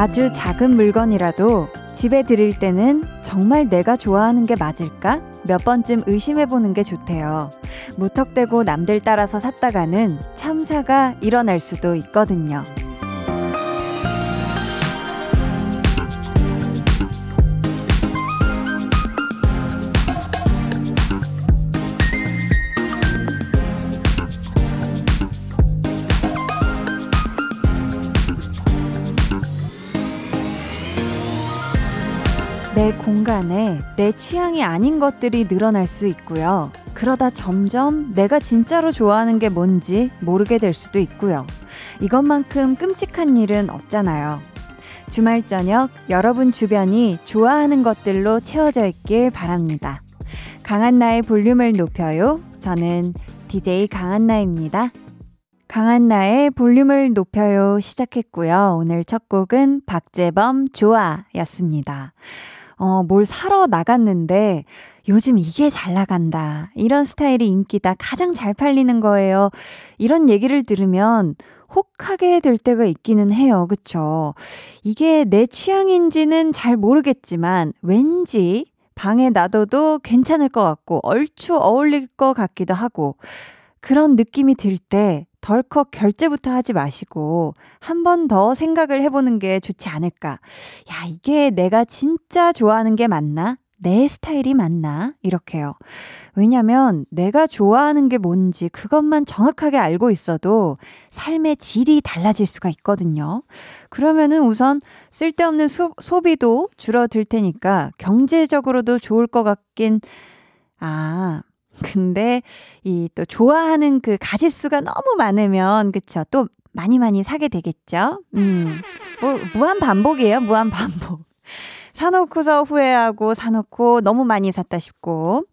아주 작은 물건이라도 집에 들일 때는 정말 내가 좋아하는 게 맞을까? 몇 번쯤 의심해 보는 게 좋대요. 무턱대고 남들 따라서 샀다가는 참사가 일어날 수도 있거든요. 내 공간에 내 취향이 아닌 것들이 늘어날 수 있고요. 그러다 점점 내가 진짜로 좋아하는 게 뭔지 모르게 될 수도 있고요. 이것만큼 끔찍한 일은 없잖아요. 주말 저녁 여러분 주변이 좋아하는 것들로 채워져 있길 바랍니다. 강한나의 볼륨을 높여요. 저는 DJ 강한나입니다. 강한나의 볼륨을 높여요 시작했고요. 오늘 첫 곡은 박재범 좋아였습니다. 어, 뭘 사러 나갔는데 요즘 이게 잘 나간다. 이런 스타일이 인기다. 가장 잘 팔리는 거예요. 이런 얘기를 들으면 혹하게 될 때가 있기는 해요. 그쵸? 이게 내 취향인지는 잘 모르겠지만 왠지 방에 놔둬도 괜찮을 것 같고 얼추 어울릴 것 같기도 하고 그런 느낌이 들 때 덜컥 결제부터 하지 마시고 한 번 더 생각을 해보는 게 좋지 않을까. 야, 이게 내가 진짜 좋아하는 게 맞나? 내 스타일이 맞나? 이렇게요. 왜냐면 내가 좋아하는 게 뭔지 그것만 정확하게 알고 있어도 삶의 질이 달라질 수가 있거든요. 그러면은 우선 쓸데없는 소, 소비도 줄어들 테니까 경제적으로도 좋을 것 같긴, 아, 근데 이 또 좋아하는 그 가짓수가 너무 많으면 그쵸 또 많이 많이 사게 되겠죠. 음. 뭐 무한 반복이에요. 무한 반복. 사놓고서 후회하고 사놓고 너무 많이 샀다 싶고.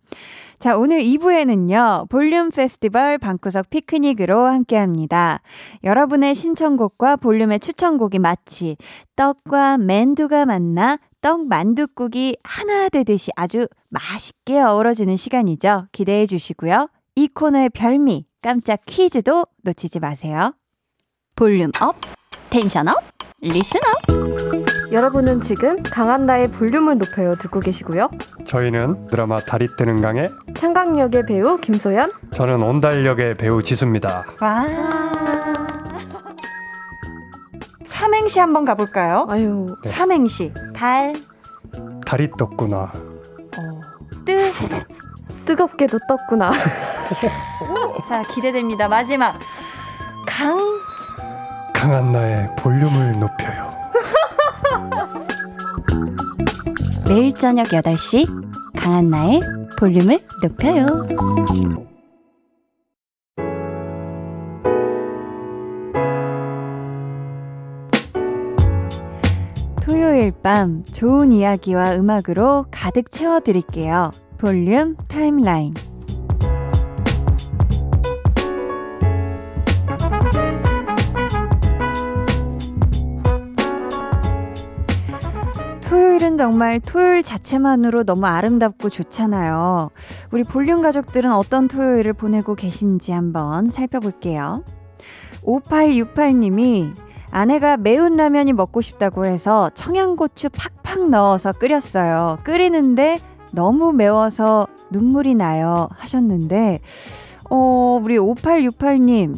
자, 오늘 2부에는요, 볼륨 페스티벌 방구석 피크닉으로 함께 합니다. 여러분의 신청곡과 볼륨의 추천곡이 마치 떡과 맨두가 만나 떡 만둣국이 하나 되듯이 아주 맛있게 어우러지는 시간이죠. 기대해 주시고요. 이 코너의 별미, 깜짝 퀴즈도 놓치지 마세요. volume up, tension up, listen up. 여러분은 지금 강한나의 볼륨을 높여요 듣고 계시고요. 저희는 드라마 달이 뜨는 강의 평강역의 배우 김소현 저는 온달역의 배우 지수입니다. 와. 삼행시 한번 가볼까요? 아유. 네. 삼행시. 달. 달이 떴구나. 어. 뜨. 뜨겁게도 떴구나. 자, 기대됩니다. 마지막. 강. 강한 나의 볼륨을 높여요. 매일 저녁 8시 강한 나의 볼륨을 높여요. 토요일 밤 좋은 이야기와 음악으로 가득 채워드릴게요. 볼륨 타임라인. 토요일은 정말 토요일 자체만으로 너무 아름답고 좋잖아요. 우리 볼륨 가족들은 어떤 토요일을 보내고 계신지 한번 살펴볼게요. 5868님이 아내가 매운 라면이 먹고 싶다고 해서 청양고추 팍팍 넣어서 끓였어요. 끓이는데 너무 매워서 눈물이 나요. 하셨는데, 어, 우리 5868님,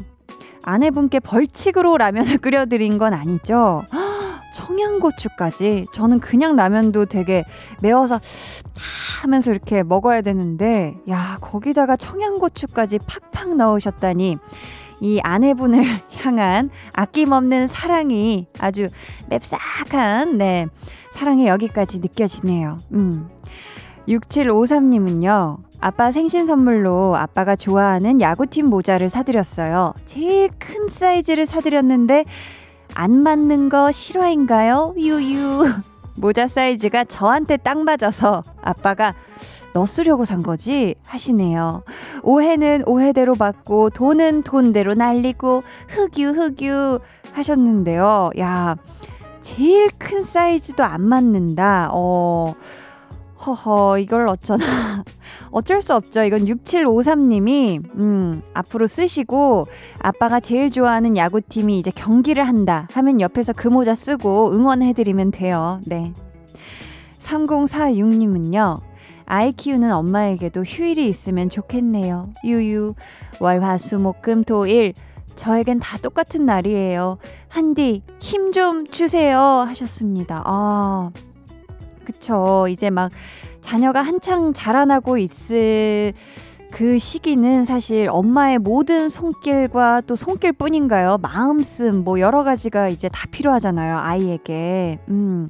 아내분께 벌칙으로 라면을 끓여드린 건 아니죠? 청양고추까지. 저는 그냥 라면도 되게 매워서 하면서 이렇게 먹어야 되는데, 야, 거기다가 청양고추까지 팍팍 넣으셨다니, 이 아내분을 향한 아낌없는 사랑이 아주 맵싹한, 네, 사랑이 여기까지 느껴지네요. 음. 6753님은요, 아빠 생신 선물로 아빠가 좋아하는 야구팀 모자를 사드렸어요. 제일 큰 사이즈를 사드렸는데, 안 맞는 거 실화인가요? 유유. 모자 사이즈가 저한테 딱 맞아서 아빠가 너 쓰려고 산 거지? 하시네요. 오해는 오해대로 받고 돈은 돈대로 날리고 흑유 흑유 하셨는데요. 야, 제일 큰 사이즈도 안 맞는다. 어. 허허, 이걸 어쩌나. 어쩔 수 없죠. 이건 6753님이, 음, 앞으로 쓰시고, 아빠가 제일 좋아하는 야구팀이 이제 경기를 한다 하면 옆에서 그 모자 쓰고 응원해드리면 돼요. 네. 3046님은요, 아이 키우는 엄마에게도 휴일이 있으면 좋겠네요. 유유. 월, 화, 수, 목, 금, 토, 일. 저에겐 다 똑같은 날이에요. 한디, 힘 좀 주세요. 하셨습니다. 아, 그쵸. 이제 막 자녀가 한창 자라나고 있을 그 시기는 사실 엄마의 모든 손길과 또 손길 뿐인가요? 마음씀, 뭐 여러 가지가 이제 다 필요하잖아요. 아이에게. 음,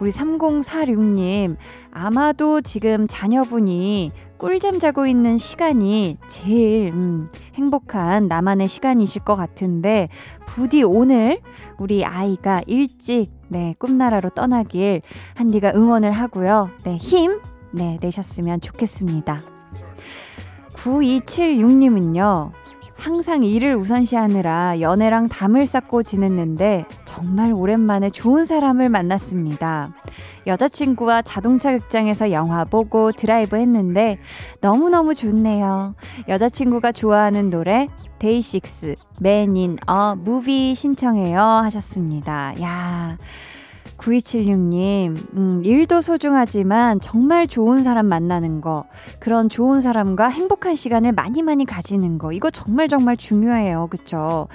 우리 3046님, 아마도 지금 자녀분이 꿀잠 자고 있는 시간이 제일 음, 행복한 나만의 시간이실 것 같은데 부디 오늘 우리 아이가 일찍 네 꿈나라로 떠나길 한디가 응원을 하고요. 네힘 네, 내셨으면 좋겠습니다. 9276님은요. 항상 일을 우선시하느라 연애랑 담을 쌓고 지냈는데 정말 오랜만에 좋은 사람을 만났습니다. 여자친구와 자동차 극장에서 영화 보고 드라이브 했는데 너무너무 좋네요. 여자친구가 좋아하는 노래 데이식스 Man in a Movie 신청해요 하셨습니다. 야. 9276님, 음, 일도 소중하지만 정말 좋은 사람 만나는 거, 그런 좋은 사람과 행복한 시간을 많이 많이 가지는 거, 이거 정말 정말 중요해요. 그쵸?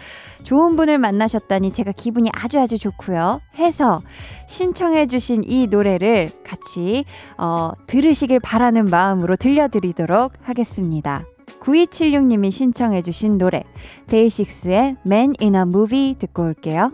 좋은 분을 만나셨다니 제가 기분이 아주 아주 좋고요. 해서 신청해주신 이 노래를 같이, 어, 들으시길 바라는 마음으로 들려드리도록 하겠습니다. 9276님이 신청해주신 노래, 데이식스의 Man in a Movie 듣고 올게요.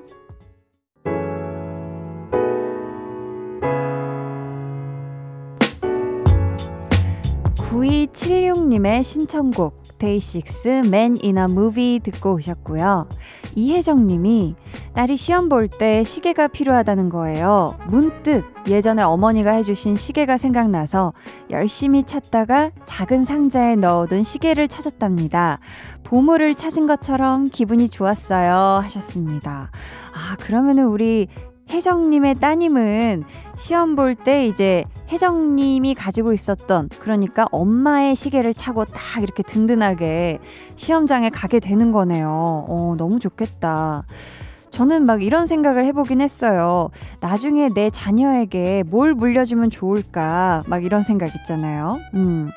9276님의 신청곡 데이식스 Man in a Movie 듣고 오셨고요. 이혜정 님이 딸이 시험 볼 때 시계가 필요하다는 거예요. 문득 예전에 어머니가 해주신 시계가 생각나서 열심히 찾다가 작은 상자에 넣어둔 시계를 찾았답니다. 보물을 찾은 것처럼 기분이 좋았어요. 하셨습니다. 아, 그러면은 우리 혜정님의 따님은 시험 볼 때 이제 혜정님이 가지고 있었던 그러니까 엄마의 시계를 차고 딱 이렇게 든든하게 시험장에 가게 되는 거네요. 어, 너무 좋겠다. 저는 막 이런 생각을 해보긴 했어요. 나중에 내 자녀에게 뭘 물려주면 좋을까? 막 이런 생각 있잖아요. 음.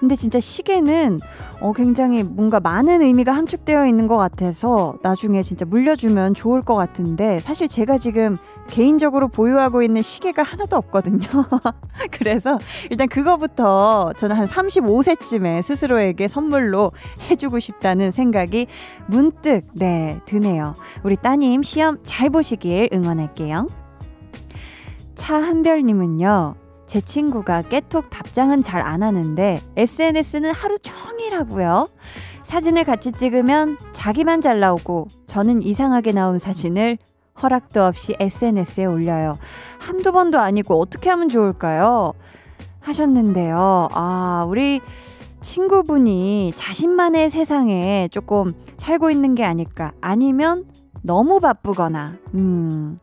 근데 진짜 시계는 어, 굉장히 뭔가 많은 의미가 함축되어 있는 것 같아서 나중에 진짜 물려주면 좋을 것 같은데 사실 제가 지금 개인적으로 보유하고 있는 시계가 하나도 없거든요. 그래서 일단 그거부터 저는 한 35세쯤에 스스로에게 선물로 해주고 싶다는 생각이 문득, 네, 드네요. 우리 따님 시험 잘 보시길 응원할게요. 차한별님은요, 제 친구가 깨톡 답장은 잘 안 하는데 SNS는 하루 종일 하고요. 사진을 같이 찍으면 자기만 잘 나오고 저는 이상하게 나온 사진을 허락도 없이 SNS에 올려요. 한두 번도 아니고 어떻게 하면 좋을까요? 하셨는데요. 아, 우리 친구분이 자신만의 세상에 조금 살고 있는 게 아닐까. 아니면 너무 바쁘거나, 음.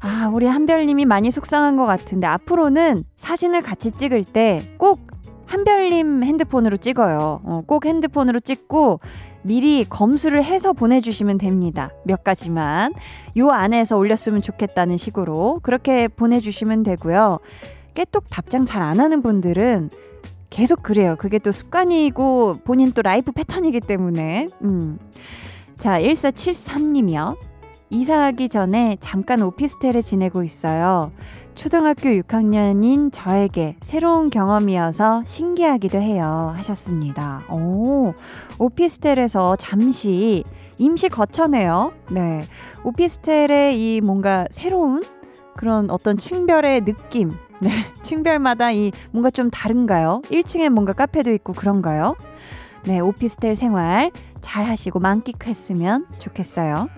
아, 우리 한별님이 많이 속상한 것 같은데, 앞으로는 사진을 같이 찍을 때 꼭 한별님 핸드폰으로 찍어요. 어, 꼭 핸드폰으로 찍고, 미리 검수를 해서 보내주시면 됩니다. 몇 가지만. 요 안에서 올렸으면 좋겠다는 식으로 그렇게 보내주시면 되고요. 깨톡 답장 잘 안 하는 분들은 계속 그래요. 그게 또 습관이고 본인 또 라이프 패턴이기 때문에. 음. 자, 1473님이요. 이사하기 전에 잠깐 오피스텔에 지내고 있어요. 초등학교 6학년인 저에게 새로운 경험이어서 신기하기도 해요. 하셨습니다. 오, 오피스텔에서 잠시 임시 거처네요. 네. 오피스텔의 이 뭔가 새로운 그런 어떤 층별의 느낌. 네. 층별마다 이 뭔가 좀 다른가요? 1층에 뭔가 카페도 있고 그런가요? 네. 오피스텔 생활 잘 하시고 만끽했으면 좋겠어요.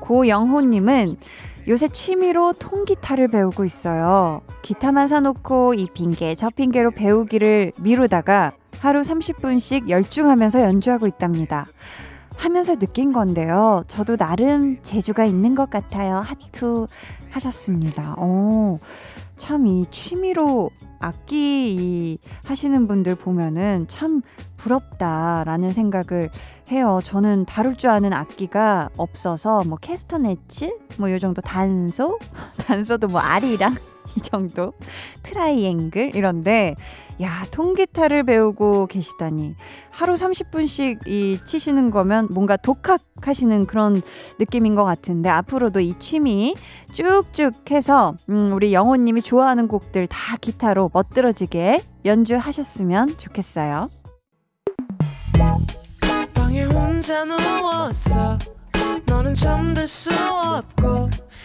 고영호님은 요새 취미로 통기타를 배우고 있어요. 기타만 사놓고 이 핑계 저 핑계로 배우기를 미루다가 하루 30분씩 열중하면서 연주하고 있답니다. 하면서 느낀 건데요. 저도 나름 재주가 있는 것 같아요. 하투 하셨습니다. 어, 참 이 취미로 악기 하시는 분들 보면은 참 부럽다라는 생각을 해요. 저는 다룰 줄 아는 악기가 없어서 뭐 캐스터네츠 뭐 요 정도 단소 단소도 뭐 알이랑 이 정도? 트라이앵글? 이런데 야 통기타를 배우고 계시다니. 하루 30분씩 이 치시는 거면 뭔가 독학하시는 그런 느낌인 것 같은데 앞으로도 이 취미 쭉쭉 해서 음, 우리 영호님이 좋아하는 곡들 다 기타로 멋들어지게 연주하셨으면 좋겠어요.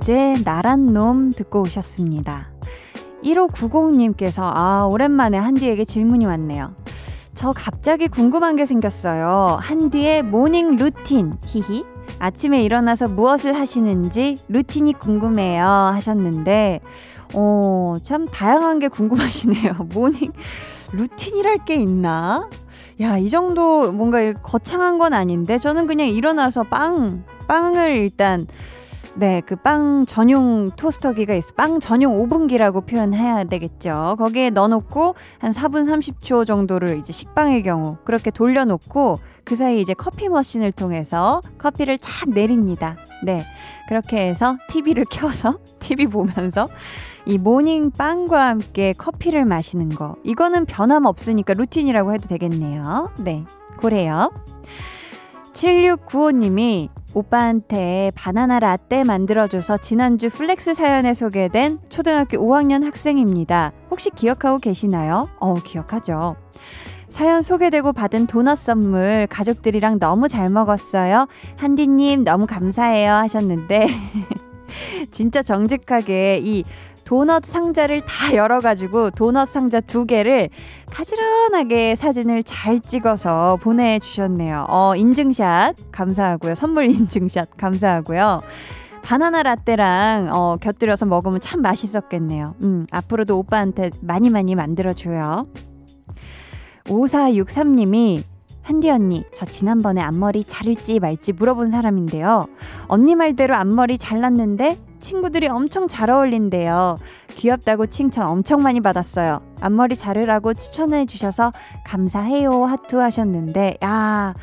적재 나란 놈 듣고 오셨습니다. 1590님께서 아 오랜만에 한디에게 질문이 왔네요. 저 갑자기 궁금한 게 생겼어요. 한디의 morning 루틴 히히 아침에 일어나서 무엇을 하시는지 루틴이 궁금해요 하셨는데 어, 참 다양한 게 궁금하시네요. morning 루틴이랄 게 있나? 야, 이 정도 뭔가 거창한 건 아닌데 저는 그냥 일어나서 빵 빵을 일단 네, 그 빵 전용 토스터기가 있어. 빵 전용 오븐기라고 표현해야 되겠죠. 거기에 넣어놓고 한 4분 30초 정도를 이제 식빵의 경우 그렇게 돌려놓고 그 사이 이제 커피 머신을 통해서 커피를 착 내립니다. 네. 그렇게 해서 TV를 켜서 TV 보면서 이 모닝 빵과 함께 커피를 마시는 거. 이거는 변함 없으니까 루틴이라고 해도 되겠네요. 네. 고래요. 7695님이 오빠한테 바나나 라떼 만들어줘서 지난주 flex 사연에 소개된 초등학교 5학년 학생입니다. 혹시 기억하고 계시나요? 어, 기억하죠. 사연 소개되고 받은 도넛 선물 가족들이랑 너무 잘 먹었어요. 한디님 너무 감사해요 하셨는데 진짜 정직하게 이 도넛 상자를 다 열어가지고 도넛 상자 두 개를 가지런하게 사진을 잘 찍어서 보내주셨네요. 어, 인증샷 감사하고요. 선물 인증샷 감사하고요. 바나나 라떼랑 어, 곁들여서 먹으면 참 맛있었겠네요. 음, 앞으로도 오빠한테 많이 많이 만들어줘요. 5463님이 한디 언니, 저 지난번에 앞머리 자를지 말지 물어본 사람인데요. 언니 말대로 앞머리 잘랐는데 친구들이 엄청 잘 어울린대요. 귀엽다고 칭찬 엄청 많이 받았어요. 앞머리 자르라고 추천해 주셔서 감사해요 하트 하셨는데, 야,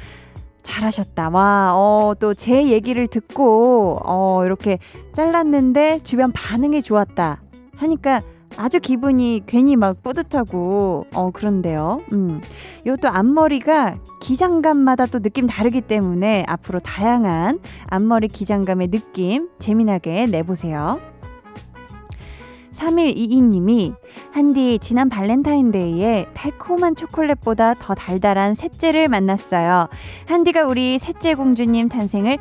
잘하셨다. 와, 어, 또 제 얘기를 듣고, 어, 이렇게 잘랐는데 주변 반응이 좋았다. 하니까 아주 기분이 괜히 막 뿌듯하고 어 그런데요. 음. 이것도 앞머리가 기장감마다 또 느낌 다르기 때문에 앞으로 다양한 앞머리 기장감의 느낌 재미나게 내보세요. 3122님이 한디 지난 발렌타인데이에 달콤한 초콜릿보다 더 달달한 셋째를 만났어요. 한디가 우리 셋째 공주님 탄생을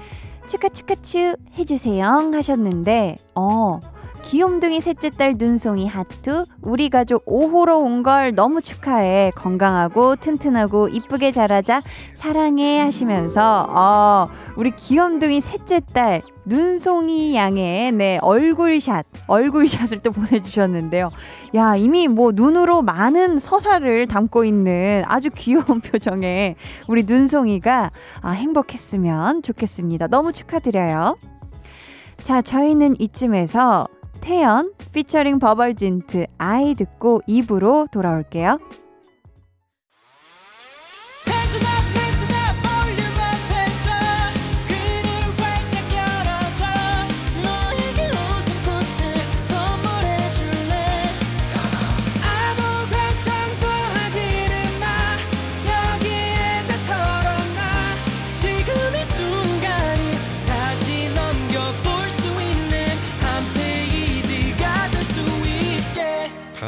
축하 축하 축 해주세요 하셨는데 어 귀염둥이 셋째 딸 눈송이 하투 우리 가족 5호로 온 걸 너무 축하해. 건강하고 튼튼하고 이쁘게 자라자 사랑해 하시면서 어 우리 귀염둥이 셋째 딸 눈송이 양의 네 얼굴샷 얼굴샷을 또 보내주셨는데요. 야 이미 뭐 눈으로 많은 서사를 담고 있는 아주 귀여운 표정의 우리 눈송이가 아, 행복했으면 좋겠습니다. 너무 축하드려요. 자 저희는 이쯤에서 태연 피처링 버벌진트 아이 듣고 입으로 돌아올게요.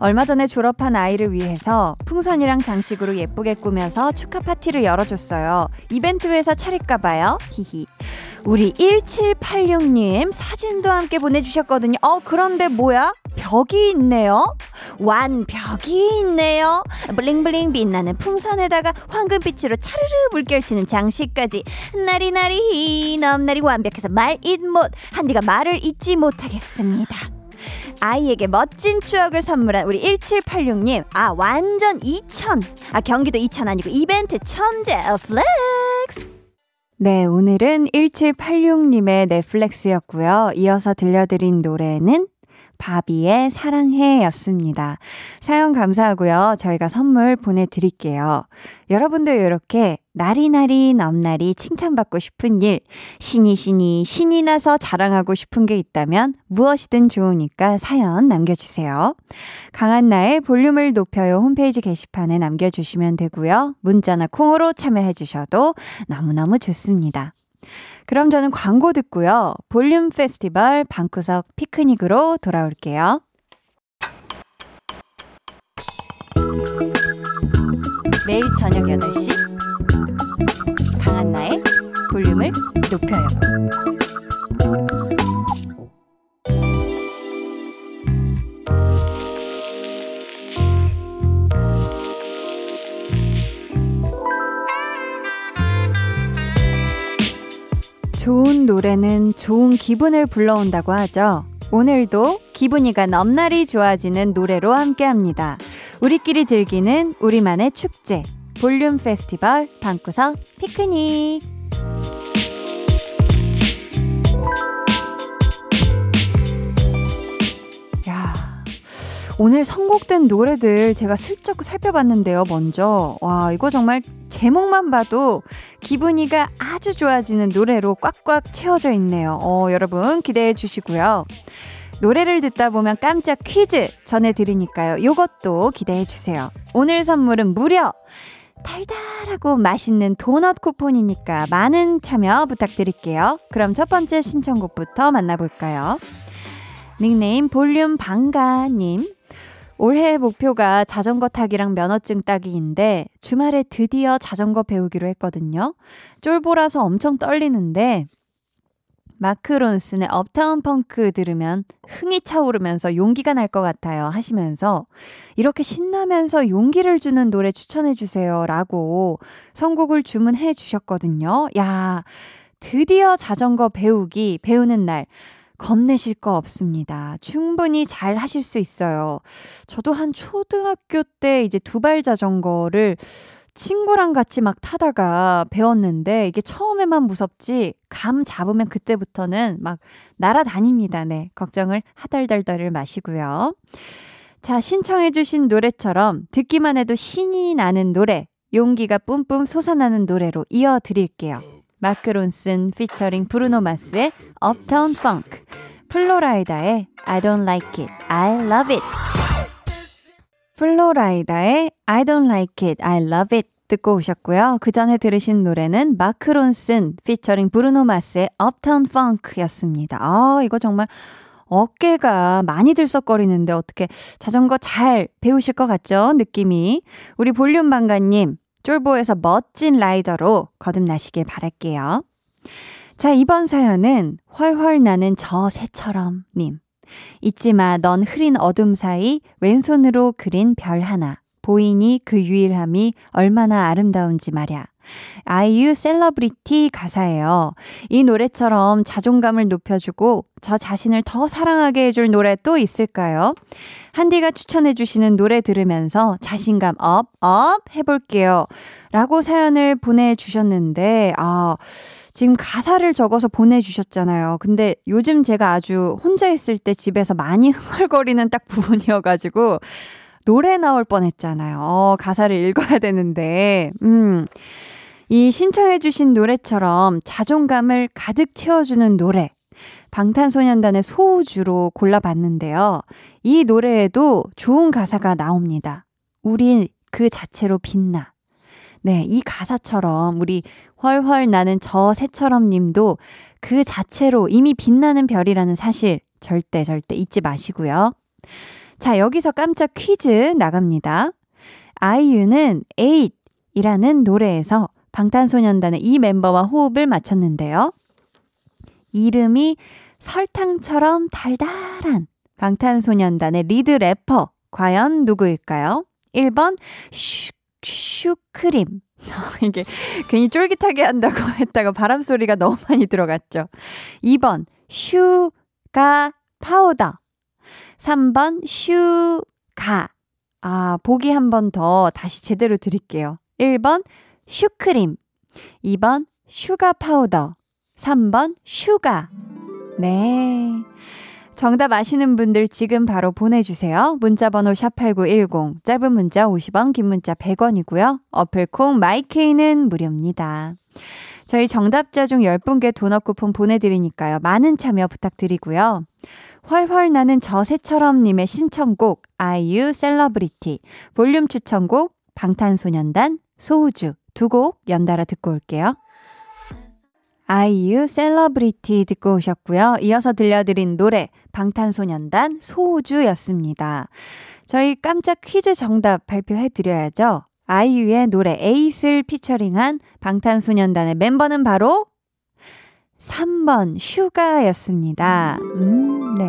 얼마 전에 졸업한 아이를 위해서 풍선이랑 장식으로 예쁘게 꾸며서 축하 파티를 열어줬어요. 이벤트에서 차릴까봐요. 히히. 우리 1786님 사진도 함께 보내주셨거든요. 어, 그런데 뭐야? 벽이 있네요. 완벽이 있네요. 블링블링 빛나는 풍선에다가 황금빛으로 차르르 물결치는 장식까지 나리나리 넘나리 완벽해서 말 잇못 한디가 말을 잊지 못하겠습니다. 아이에게 멋진 추억을 선물한 우리 1786님. 아, 완전 2000. 아, 경기도 2000 아니고 이벤트 천재 flex. 네, 오늘은 1786님의 flex였고요. 이어서 들려드린 노래는 바비의 사랑해 였습니다. 사연 감사하고요. 저희가 선물 보내드릴게요. 여러분들 이렇게 나리나리 넘나리 칭찬받고 싶은 일, 신이 신이 신이 나서 자랑하고 싶은 게 있다면 무엇이든 좋으니까 사연 남겨주세요. 강한나의 볼륨을 높여요 홈페이지 게시판에 남겨주시면 되고요. 문자나 콩으로 참여해주셔도 너무너무 좋습니다. 그럼 저는 광고 듣고요. 볼륨 페스티벌 방구석 피크닉으로 돌아올게요. 매일 저녁 8시 강한나의 볼륨을 높여요. 좋은 노래는 좋은 기분을 불러온다고 하죠. 오늘도 기분이가 넘날이 좋아지는 노래로 함께 합니다. 우리끼리 즐기는 우리만의 축제. 볼륨 페스티벌 방구석 피크닉. 오늘 선곡된 노래들 제가 슬쩍 살펴봤는데요, 먼저. 와, 이거 정말 제목만 봐도 기분이가 아주 좋아지는 노래로 꽉꽉 채워져 있네요. 어, 여러분 기대해 주시고요. 노래를 듣다 보면 깜짝 퀴즈 전해드리니까요. 요것도 기대해 주세요. 오늘 선물은 무려 달달하고 맛있는 도넛 쿠폰이니까 많은 참여 부탁드릴게요. 그럼 첫 번째 신청곡부터 만나볼까요? 닉네임 볼륨 방가님. 올해 목표가 자전거 타기랑 면허증 따기인데 주말에 드디어 자전거 배우기로 했거든요. 쫄보라서 엄청 떨리는데 마크 론슨의 업타운 펑크 들으면 흥이 차오르면서 용기가 날 것 같아요 하시면서 이렇게 신나면서 용기를 주는 노래 추천해 주세요 라고 선곡을 주문해 주셨거든요. 야, 드디어 자전거 배우기, 배우는 날. 겁내실 거 없습니다. 충분히 잘 하실 수 있어요. 저도 한 초등학교 때 이제 두발 자전거를 친구랑 같이 막 타다가 배웠는데 이게 처음에만 무섭지 감 잡으면 그때부터는 막 날아다닙니다. 네. 걱정을 하덜덜덜 마시고요. 자, 신청해주신 노래처럼 듣기만 해도 신이 나는 노래, 용기가 뿜뿜 솟아나는 노래로 이어드릴게요. 마크 론슨 피처링 브루노 마스의 Uptown Funk, 플로라이다의 I don't like it, I love it. 플로라이다의 I don't like it, I love it 듣고 오셨고요. 그 전에 들으신 노래는 마크 론슨 피처링 브루노 마스의 Uptown Funk였습니다. 아, 이거 정말 어깨가 많이 들썩거리는데 어떻게 자전거 잘 배우실 것 같죠? 느낌이. 우리 볼륨 방가님, 쫄보에서 멋진 라이더로 거듭나시길 바랄게요. 자, 이번 사연은 훨훨 나는 저 새처럼 님. 잊지 마, 넌 흐린 어둠 사이 왼손으로 그린 별 하나. 보이니 그 유일함이 얼마나 아름다운지 말야. 아이유 셀러브리티 가사예요. 이 노래처럼 자존감을 높여주고 저 자신을 더 사랑하게 해줄 노래 또 있을까요? 한디가 추천해주시는 노래 들으면서 자신감 up, up 해볼게요. 라고 사연을 보내주셨는데, 아, 지금 가사를 적어서 보내주셨잖아요. 근데 요즘 제가 아주 혼자 있을 때 집에서 많이 흥얼거리는 딱 부분이어가지고, 노래 나올 뻔 했잖아요. 어, 가사를 읽어야 되는데, 음. 이 신청해주신 노래처럼 자존감을 가득 채워주는 노래. 방탄소년단의 소우주로 골라봤는데요. 이 노래에도 좋은 가사가 나옵니다. 우리 그 자체로 빛나. 네, 이 가사처럼 우리 훨훨 나는 저 새처럼 님도 그 자체로 이미 빛나는 별이라는 사실 절대 절대 잊지 마시고요. 자, 여기서 깜짝 퀴즈 나갑니다. 아이유는 8이라는 노래에서 방탄소년단의 이 멤버와 호흡을 맞췄는데요. 이름이 설탕처럼 달달한 방탄소년단의 리드 래퍼 과연 누구일까요? 1번 슈, 슈크림 이게 괜히 쫄깃하게 한다고 했다가 바람 소리가 너무 많이 들어갔죠. 2번 슈가 파우더 3번 슈가 아, 보기 한 번 더 다시 제대로 드릴게요. 1번 슈크림 2번 슈가 파우더 3번 슈가 네. 정답 아시는 분들 지금 바로 보내주세요. 문자번호 샵8910, 짧은 문자 50원, 긴 문자 100원이고요. 어플콩 마이케이는 무료입니다. 저희 정답자 중 10분께 도넛 쿠폰 보내드리니까요. 많은 참여 부탁드리고요. 훨훨 나는 저새처럼님의 신청곡, 아이유 셀러브리티, 볼륨 추천곡, 방탄소년단, 소우주 두 곡 연달아 듣고 올게요. 아이유 셀러브리티 듣고 오셨고요. 이어서 들려드린 노래 방탄소년단 소우주였습니다. 저희 깜짝 퀴즈 정답 발표해 드려야죠. 아이유의 노래 에잇을 피처링한 방탄소년단의 멤버는 바로 3번 슈가였습니다. 음, 네.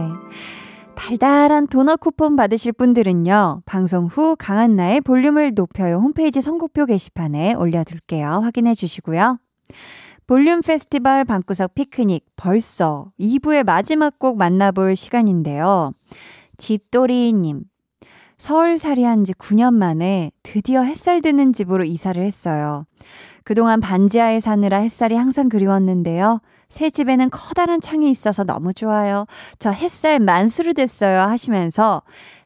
달달한 도넛 쿠폰 받으실 분들은요, 방송 후 강한나의 볼륨을 높여요 홈페이지 선곡표 게시판에 올려둘게요. 확인해 주시고요. 볼륨 페스티벌 방구석 피크닉 벌써 2부의 마지막 곡 만나볼 시간인데요. 집돌이님, 서울살이 한 지 9년 만에 드디어 햇살 드는 집으로 이사를 했어요. 그동안 반지하에 사느라 햇살이 항상 그리웠는데요. 새 집에는 커다란 창이 있어서 너무 좋아요. 저 햇살 만수르 됐어요 하시면서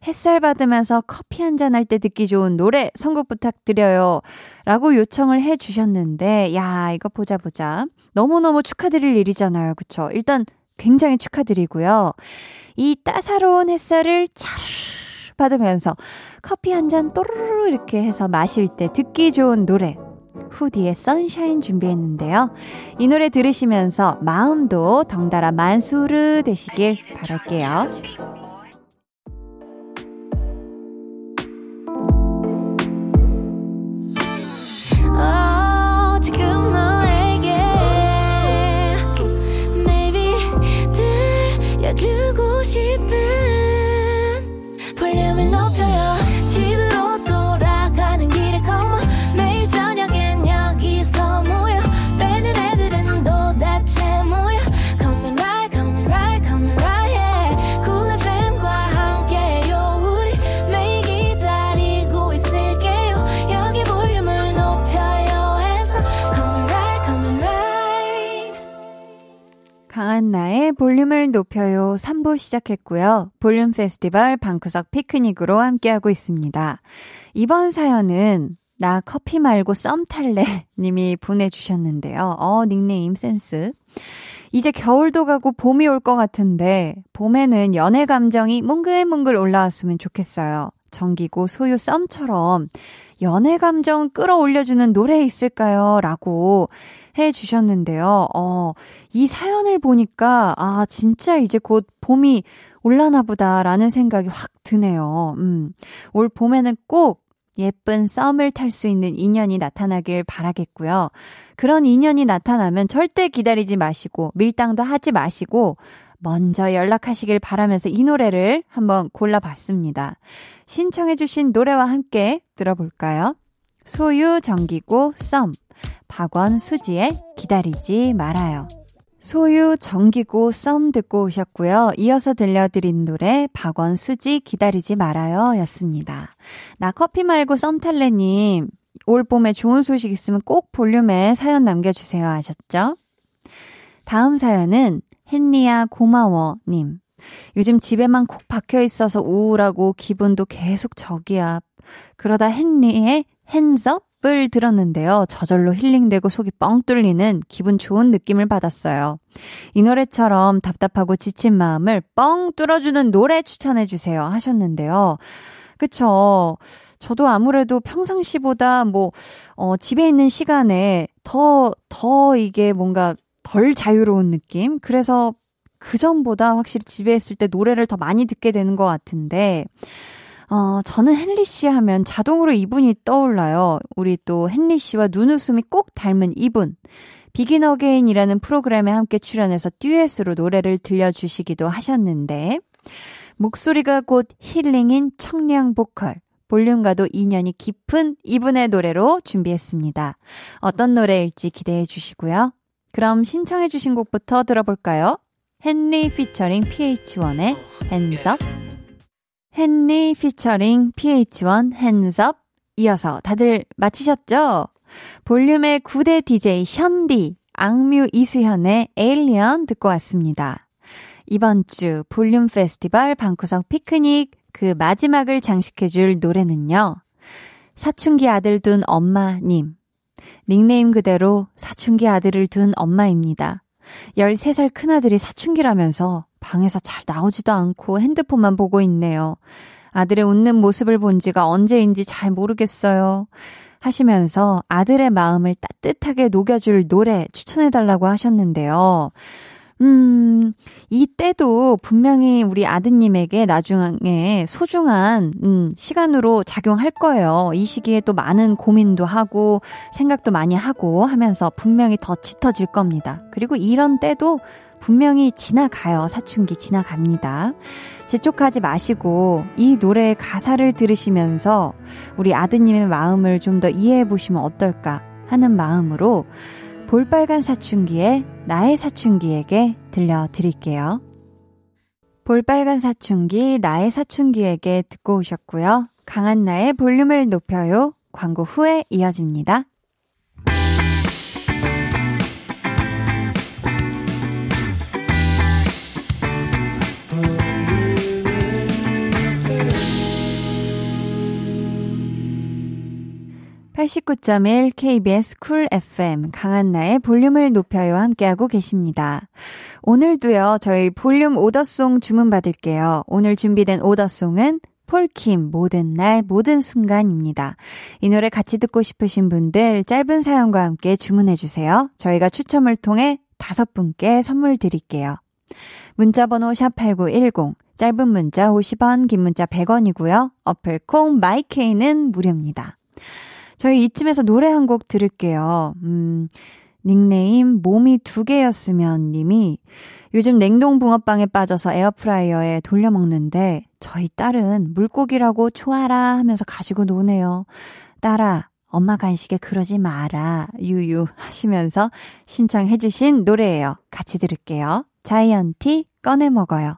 햇살 받으면서 커피 한 잔 할 때 듣기 좋은 노래 선곡 부탁드려요. 라고 요청을 해 주셨는데, 야, 이거 보자 보자. 너무너무 축하드릴 일이잖아요. 그쵸? 일단 굉장히 축하드리고요. 이 따사로운 햇살을 차르르 받으면서 커피 한 잔 또르르 이렇게 해서 마실 때 듣기 좋은 노래 후디의 선샤인 준비했는데요. 이 노래 들으시면서 마음도 덩달아 만수르 되시길 바랄게요. 볼륨을 높여요 3부 시작했고요. 볼륨 페스티벌 방구석 피크닉으로 함께하고 있습니다. 이번 사연은 나 커피 말고 썸 탈래 님이 보내주셨는데요. 어, 닉네임 센스. 이제 겨울도 가고 봄이 올 것 같은데 봄에는 연애 감정이 몽글몽글 올라왔으면 좋겠어요. 정기고 소유 썸처럼 연애 감정 끌어올려주는 노래 있을까요? 라고 해 주셨는데요. 어, 이 사연을 보니까, 아, 진짜 이제 곧 봄이 올라나 보다라는 생각이 확 드네요. 음, 올 봄에는 꼭 예쁜 썸을 탈 수 있는 인연이 나타나길 바라겠고요. 그런 인연이 나타나면 절대 기다리지 마시고, 밀당도 하지 마시고, 먼저 연락하시길 바라면서 이 노래를 한번 골라봤습니다. 신청해주신 노래와 함께 들어볼까요? 소유 정기고 썸 박원 수지의 기다리지 말아요. 소유 정기고 썸 듣고 오셨고요. 이어서 들려드린 노래 박원 수지 기다리지 말아요 였습니다. 나 커피 말고 썸 탈래님 올 봄에 좋은 소식 있으면 꼭 볼륨에 사연 남겨주세요 하셨죠? 다음 사연은 헨리야 고마워 님. 요즘 집에만 콕 박혀 있어서 우울하고 기분도 계속 저기압. 그러다 헨리의 핸즈업 을 들었는데요. 저절로 힐링되고 속이 뻥 뚫리는 기분 좋은 느낌을 받았어요. 이 노래처럼 답답하고 지친 마음을 뻥 뚫어주는 노래 추천해주세요 하셨는데요. 그쵸. 저도 아무래도 평상시보다 뭐, 어, 집에 있는 시간에 더, 더 이게 뭔가 덜 자유로운 느낌? 그래서 그 전보다 확실히 집에 있을 때 노래를 더 많이 듣게 되는 것 같은데, 어, 저는 헨리 씨 하면 자동으로 이분이 떠올라요. 우리 또 헨리 씨와 눈웃음이 꼭 닮은 이분. 비긴 어게인이라는 프로그램에 함께 출연해서 듀엣으로 노래를 들려주시기도 하셨는데, 목소리가 곧 힐링인 청량 보컬. 볼륨과도 인연이 깊은 이분의 노래로 준비했습니다. 어떤 노래일지 기대해 주시고요. 그럼 신청해 주신 곡부터 들어볼까요? 헨리 피처링 PH1의 Hands Up 헨리 피처링 PH1 Hands Up 이어서 다들 맞히셨죠? 볼륨의 9대 DJ 숑디 악뮤 이수현의 Alien 듣고 왔습니다. 이번 주 볼륨 페스티벌 방구석 피크닉 그 마지막을 장식해줄 노래는요. 사춘기 아들 둔 엄마님. 닉네임 그대로 사춘기 아들을 둔 엄마입니다. 13살 큰아들이 사춘기라면서 방에서 잘 나오지도 않고 핸드폰만 보고 있네요. 아들의 웃는 모습을 본 지가 언제인지 잘 모르겠어요. 하시면서 아들의 마음을 따뜻하게 녹여줄 노래 추천해달라고 하셨는데요. 음, 이 때도 분명히 우리 아드님에게 나중에 소중한, 음, 시간으로 작용할 거예요. 이 시기에 또 많은 고민도 하고, 생각도 많이 하고 하면서 분명히 더 짙어질 겁니다. 그리고 이런 때도 분명히 지나가요. 사춘기 지나갑니다. 재촉하지 마시고, 이 노래의 가사를 들으시면서 우리 아드님의 마음을 좀 더 이해해 보시면 어떨까 하는 마음으로 볼빨간 사춘기에 나의 사춘기에게 들려드릴게요. 볼빨간 사춘기 나의 사춘기에게 듣고 오셨고요. 강한나의 볼륨을 높여요. 광고 후에 이어집니다. (89.1) KBS Cool FM 강한나의 볼륨을 높여요 함께하고 계십니다. 오늘도요 저희 볼륨 오더송 주문 받을게요. 오늘 준비된 오더송은 폴킴 모든 날 모든 순간입니다. 이 노래 같이 듣고 싶으신 분들 짧은 사연과 함께 주문해 주세요. 저희가 추첨을 통해 다섯 분께 선물 드릴게요. 문자 번호 샵8910 짧은 문자 50원 긴 문자 100원이고요. 어플 콩 마이케이는 무료입니다. 저희 이쯤에서 노래 한 곡 들을게요. 음, 닉네임 몸이 두 개였으면 님이 요즘 냉동 붕어빵에 빠져서 에어프라이어에 돌려 먹는데 저희 딸은 물고기라고 좋아라 하면서 가지고 노네요. 딸아, 엄마 간식에 그러지 마라. 유유 하시면서 신청해 주신 노래예요. 같이 들을게요. 자이언티 꺼내 먹어요.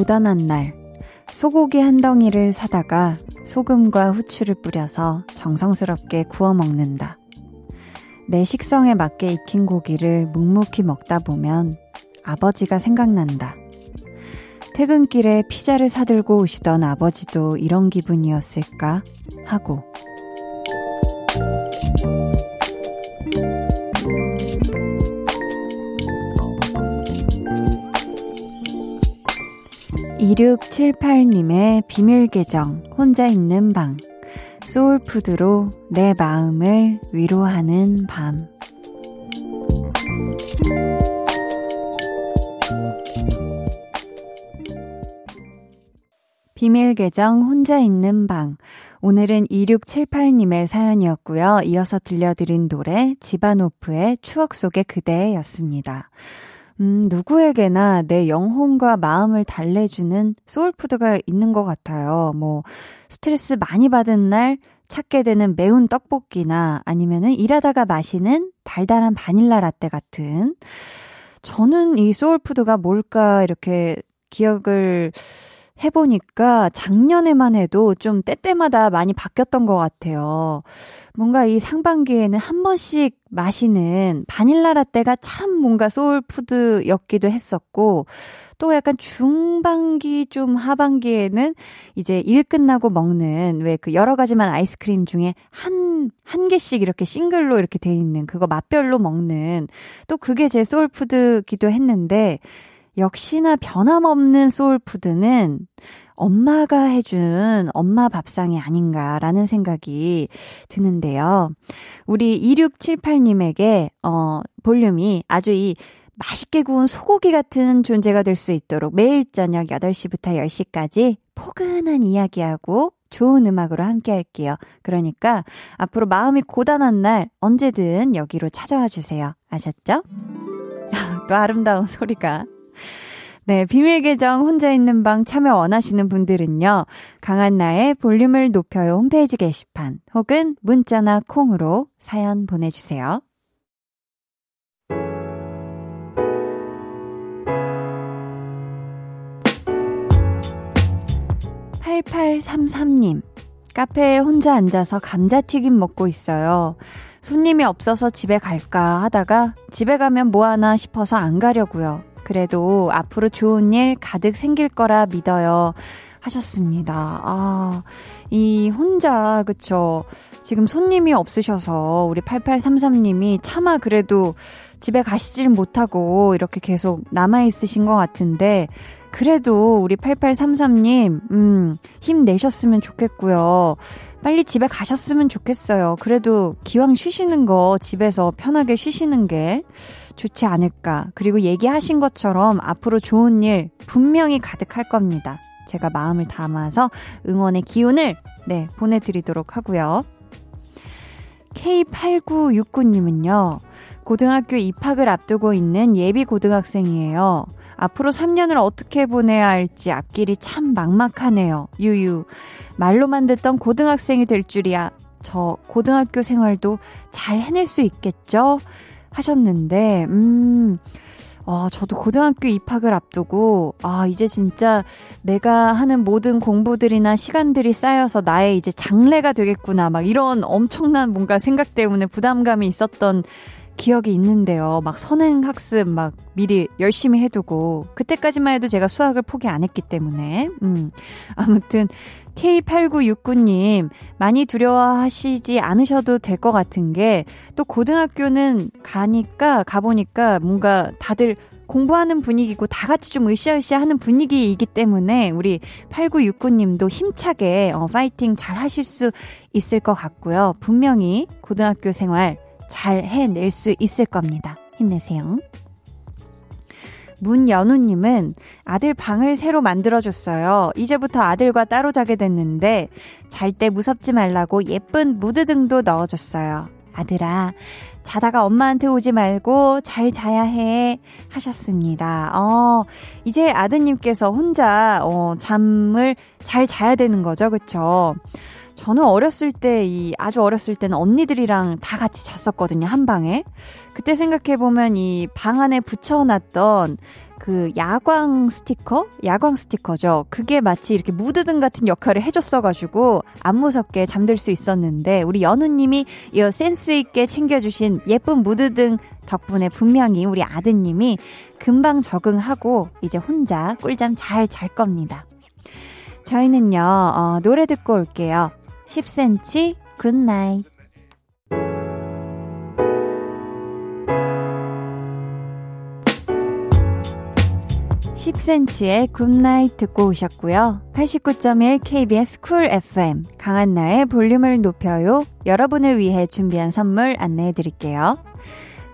고단한 날, 소고기 한 덩이를 사다가 소금과 후추를 뿌려서 정성스럽게 구워 먹는다. 내 식성에 맞게 익힌 고기를 묵묵히 먹다 보면 아버지가 생각난다. 퇴근길에 피자를 사들고 오시던 아버지도 이런 기분이었을까? 하고. 2678님의 비밀 계정 혼자 있는 방 소울푸드로 내 마음을 위로하는 밤 비밀 계정 혼자 있는 방 오늘은 2678님의 사연이었고요. 이어서 들려드린 노래 지바노프의 추억 속의 그대였습니다. 음, 누구에게나 내 영혼과 마음을 달래주는 소울푸드가 있는 것 같아요. 뭐, 스트레스 많이 받은 날 찾게 되는 매운 떡볶이나 아니면은 일하다가 마시는 달달한 바닐라 라떼 같은. 저는 이 소울푸드가 뭘까 이렇게 기억을 해보니까 작년에만 해도 좀 때때마다 많이 바뀌었던 것 같아요. 뭔가 이 상반기에는 한 번씩 마시는 바닐라 라떼가 참 뭔가 소울푸드였기도 했었고, 또 약간 중반기 좀 하반기에는 이제 일 끝나고 먹는 왜 그 여러 가지만 아이스크림 중에 한, 한 개씩 이렇게 싱글로 이렇게 돼 있는 그거 맛별로 먹는 또 그게 제 소울푸드기도 했는데, 역시나 변함없는 소울푸드는 엄마가 해준 엄마 밥상이 아닌가라는 생각이 드는데요. 우리 2678님에게, 어, 볼륨이 아주 이 맛있게 구운 소고기 같은 존재가 될 수 있도록 매일 저녁 8시부터 10시까지 포근한 이야기하고 좋은 음악으로 함께 할게요. 그러니까 앞으로 마음이 고단한 날 언제든 여기로 찾아와 주세요. 아셨죠? 또 아름다운 소리가 네, 비밀 계정 혼자 있는 방 참여 원하시는 분들은요. 강한나의 볼륨을 높여요 홈페이지 게시판 혹은 문자나 콩으로 사연 보내 주세요. 8833님, 카페에 혼자 앉아서 감자튀김 먹고 있어요. 손님이 없어서 집에 갈까 하다가 집에 가면 뭐하나 싶어서 안 가려고요. 그래도 앞으로 좋은 일 가득 생길 거라 믿어요. 하셨습니다. 아, 이 혼자, 그쵸. 지금 손님이 없으셔서 우리 8833님이 차마 그래도 집에 가시질 못하고 이렇게 계속 남아있으신 것 같은데, 그래도 우리 8833님, 음, 힘내셨으면 좋겠고요. 빨리 집에 가셨으면 좋겠어요. 그래도 기왕 쉬시는 거 집에서 편하게 쉬시는 게 좋지 않을까. 그리고 얘기하신 것처럼 앞으로 좋은 일 분명히 가득할 겁니다. 제가 마음을 담아서 응원의 기운을 네, 보내드리도록 하고요. K8969님은요, 고등학교 입학을 앞두고 있는 예비 고등학생이에요. 앞으로 3년을 어떻게 보내야 할지 앞길이 참 막막하네요. 유유. 말로만 듣던 고등학생이 될 줄이야. 저 고등학교 생활도 잘 해낼 수 있겠죠? 하셨는데, 음, 어, 저도 고등학교 입학을 앞두고, 아, 이제 진짜 내가 하는 모든 공부들이나 시간들이 쌓여서 나의 이제 장래가 되겠구나. 막 이런 엄청난 뭔가 생각 때문에 부담감이 있었던 기억이 있는데요. 막 선행 학습 막 미리 열심히 해두고 그때까지만 해도 제가 수학을 포기 안 했기 때문에 음 아무튼 K8969님 많이 두려워하시지 않으셔도 될 것 같은 게 또 고등학교는 가니까 가보니까 뭔가 다들 공부하는 분위기고 다 같이 좀 으쌰으쌰 하는 분위기이기 때문에 우리 8969님도 힘차게 어, 파이팅 잘 하실 수 있을 것 같고요. 분명히 고등학교 생활 잘 해낼 수 있을 겁니다. 힘내세요. 문연우님은 아들 방을 새로 만들어줬어요. 이제부터 아들과 따로 자게 됐는데 잘 때 무섭지 말라고 예쁜 무드등도 넣어줬어요. 아들아, 자다가 엄마한테 오지 말고 잘 자야 해. 하셨습니다. 어, 이제 아드님께서 혼자, 어, 잠을 잘 자야 되는 거죠. 그쵸? 저는 어렸을 때, 이, 아주 어렸을 때는 언니들이랑 다 같이 잤었거든요, 한 방에. 그때 생각해보면 이 방 안에 붙여놨던 그 야광 스티커? 야광 스티커죠. 그게 마치 이렇게 무드등 같은 역할을 해줬어가지고 안 무섭게 잠들 수 있었는데 우리 연우님이 이 센스있게 챙겨주신 예쁜 무드등 덕분에 분명히 우리 아드님이 금방 적응하고 이제 혼자 꿀잠 잘 잘 겁니다. 저희는요, 어, 노래 듣고 올게요. 10cm Good Night 10cm의 Good Night 듣고 오셨고요. 89.1 KBS Cool FM 강한나의 볼륨을 높여요. 여러분을 위해 준비한 선물 안내해 드릴게요.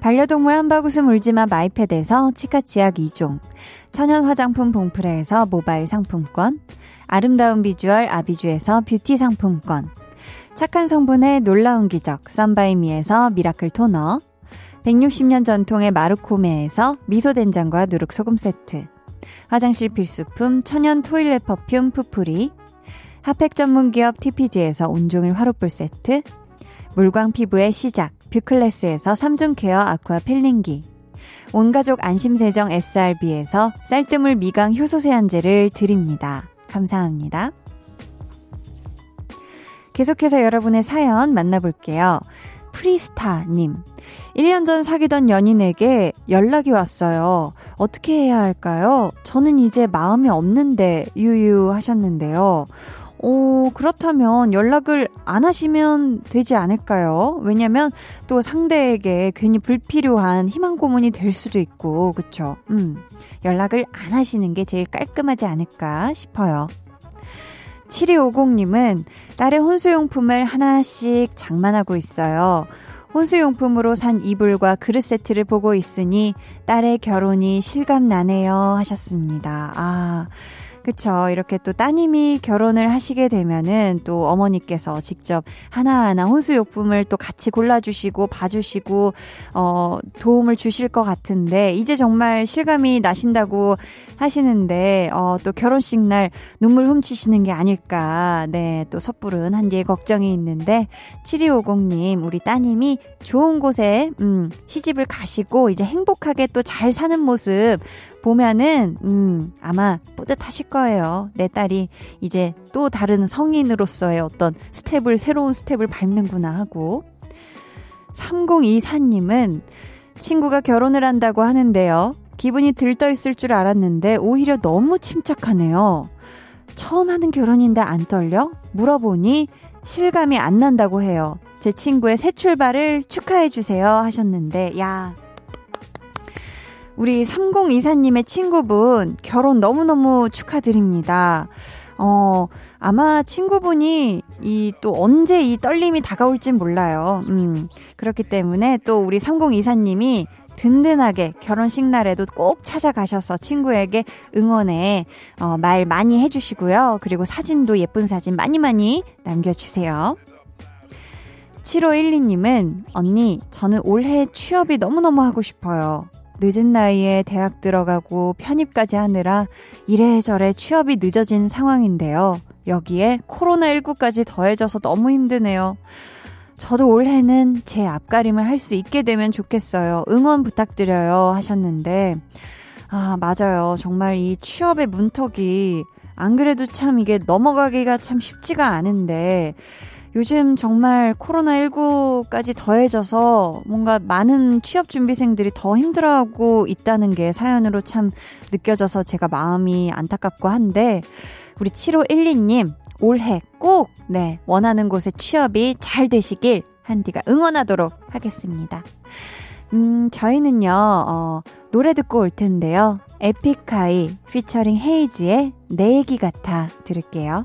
반려동물 한바구음 울지마 마이패드에서 치카치약 2종, 천연 화장품 봉프레에서 모바일 상품권, 아름다운 비주얼 아비주에서 뷰티 상품권, 착한 성분의 놀라운 기적 썬바이미에서 미라클 토너, 160년 전통의 마르코메에서 미소된장과 누룩소금 세트, 화장실 필수품 천연 토일렛 퍼퓸 푸풀이, 핫팩 전문 기업 TPG에서 온종일 화롯불 세트, 물광 피부의 시작 뷰클래스에서 3중 케어 aqua 필링기, 온가족 안심세정 SRB에서 쌀뜨물 미강 효소 세안제를 드립니다. 감사합니다. 계속해서 여러분의 사연 만나볼게요. 프리스타님. 1년 전 사귀던 연인에게 연락이 왔어요. 어떻게 해야 할까요? 저는 이제 마음이 없는데, 유유 하셨는데요. 어, 그렇다면 연락을 안 하시면 되지 않을까요? 왜냐면 또 상대에게 괜히 불필요한 희망 고문이 될 수도 있고, 그쵸? 음, 연락을 안 하시는 게 제일 깔끔하지 않을까 싶어요. 7250님은 딸의 혼수용품을 하나씩 장만하고 있어요. 혼수용품으로 산 이불과 그릇 세트를 보고 있으니 딸의 결혼이 실감나네요 하셨습니다. 아, 그쵸. 이렇게 또 따님이 결혼을 하시게 되면은 또 어머니께서 직접 하나하나 혼수용품을 또 같이 골라주시고 봐주시고, 어, 도움을 주실 것 같은데, 이제 정말 실감이 나신다고 하시는데, 어, 또 결혼식 날 눈물 훔치시는 게 아닐까. 네, 또 섣부른 한디의 걱정이 있는데, 7250님, 우리 따님이 좋은 곳에, 음, 시집을 가시고, 이제 행복하게 또 잘 사는 모습 보면은, 음, 아마 뿌듯하실 거예요. 내 딸이 이제 또 다른 성인으로서의 어떤 스텝을, 새로운 스텝을 밟는구나 하고. 3024님은 친구가 결혼을 한다고 하는데요. 기분이 들떠 있을 줄 알았는데 오히려 너무 침착하네요. 처음 하는 결혼인데 안 떨려? 물어보니 실감이 안 난다고 해요. 제 친구의 새 출발을 축하해주세요 하셨는데, 야, 우리 3024님의 친구분 결혼 너무너무 축하드립니다. 어, 아마 친구분이 이 또 언제 이 떨림이 다가올진 몰라요. 음, 그렇기 때문에 또 우리 3024님이 든든하게 결혼식 날에도 꼭 찾아가셔서 친구에게 응원에 어, 말 많이 해주시고요. 그리고 사진도 예쁜 사진 많이 많이 남겨주세요. 7512님은 언니, 저는 올해 취업이 너무너무 하고 싶어요. 늦은 나이에 대학 들어가고 편입까지 하느라 이래저래 취업이 늦어진 상황인데요. 여기에 코로나19까지 더해져서 너무 힘드네요. 저도 올해는 제 앞가림을 할 수 있게 되면 좋겠어요. 응원 부탁드려요. 하셨는데, 아, 맞아요. 정말 이 취업의 문턱이 안 그래도 참 이게 넘어가기가 참 쉽지가 않은데, 요즘 정말 코로나19까지 더해져서 뭔가 많은 취업 준비생들이 더 힘들어하고 있다는 게 사연으로 참 느껴져서 제가 마음이 안타깝고 한데, 우리 7512님, 올해 꼭, 네, 원하는 곳에 취업이 잘 되시길 한디가 응원하도록 하겠습니다. 음, 저희는요, 어, 노래 듣고 올 텐데요. 에픽하이 피처링 헤이지의 내 얘기 같아 들을게요.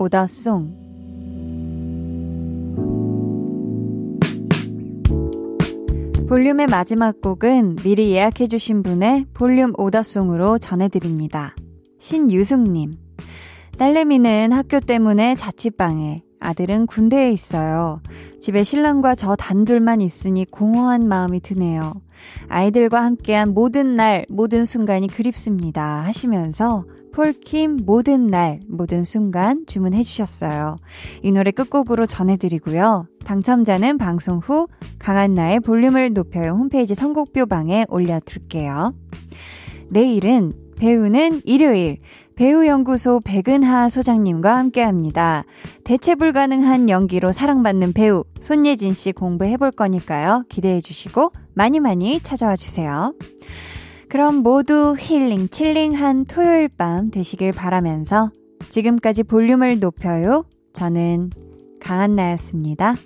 오더송. 볼륨의 마지막 곡은 미리 예약해주신 분의 볼륨 오더송으로 전해드립니다. 신유숙님. 딸내미는 학교 때문에 자취방에, 아들은 군대에 있어요. 집에 신랑과 저 단둘만 있으니 공허한 마음이 드네요. 아이들과 함께한 모든 날, 모든 순간이 그립습니다. 하시면서 폴킴 모든 날, 모든 순간 주문해 주셨어요. 이 노래 끝곡으로 전해드리고요. 당첨자는 방송 후 강한나의 볼륨을 높여요 홈페이지 선곡표 방에 올려둘게요. 내일은 배우는 일요일 배우연구소 백은하 소장님과 함께합니다. 대체 불가능한 연기로 사랑받는 배우 손예진 씨 공부해 볼 거니까요. 기대해 주시고 많이 많이 찾아와 주세요. 그럼 모두 힐링 칠링한 토요일 밤 되시길 바라면서 지금까지 볼륨을 높여요. 저는 강한나였습니다.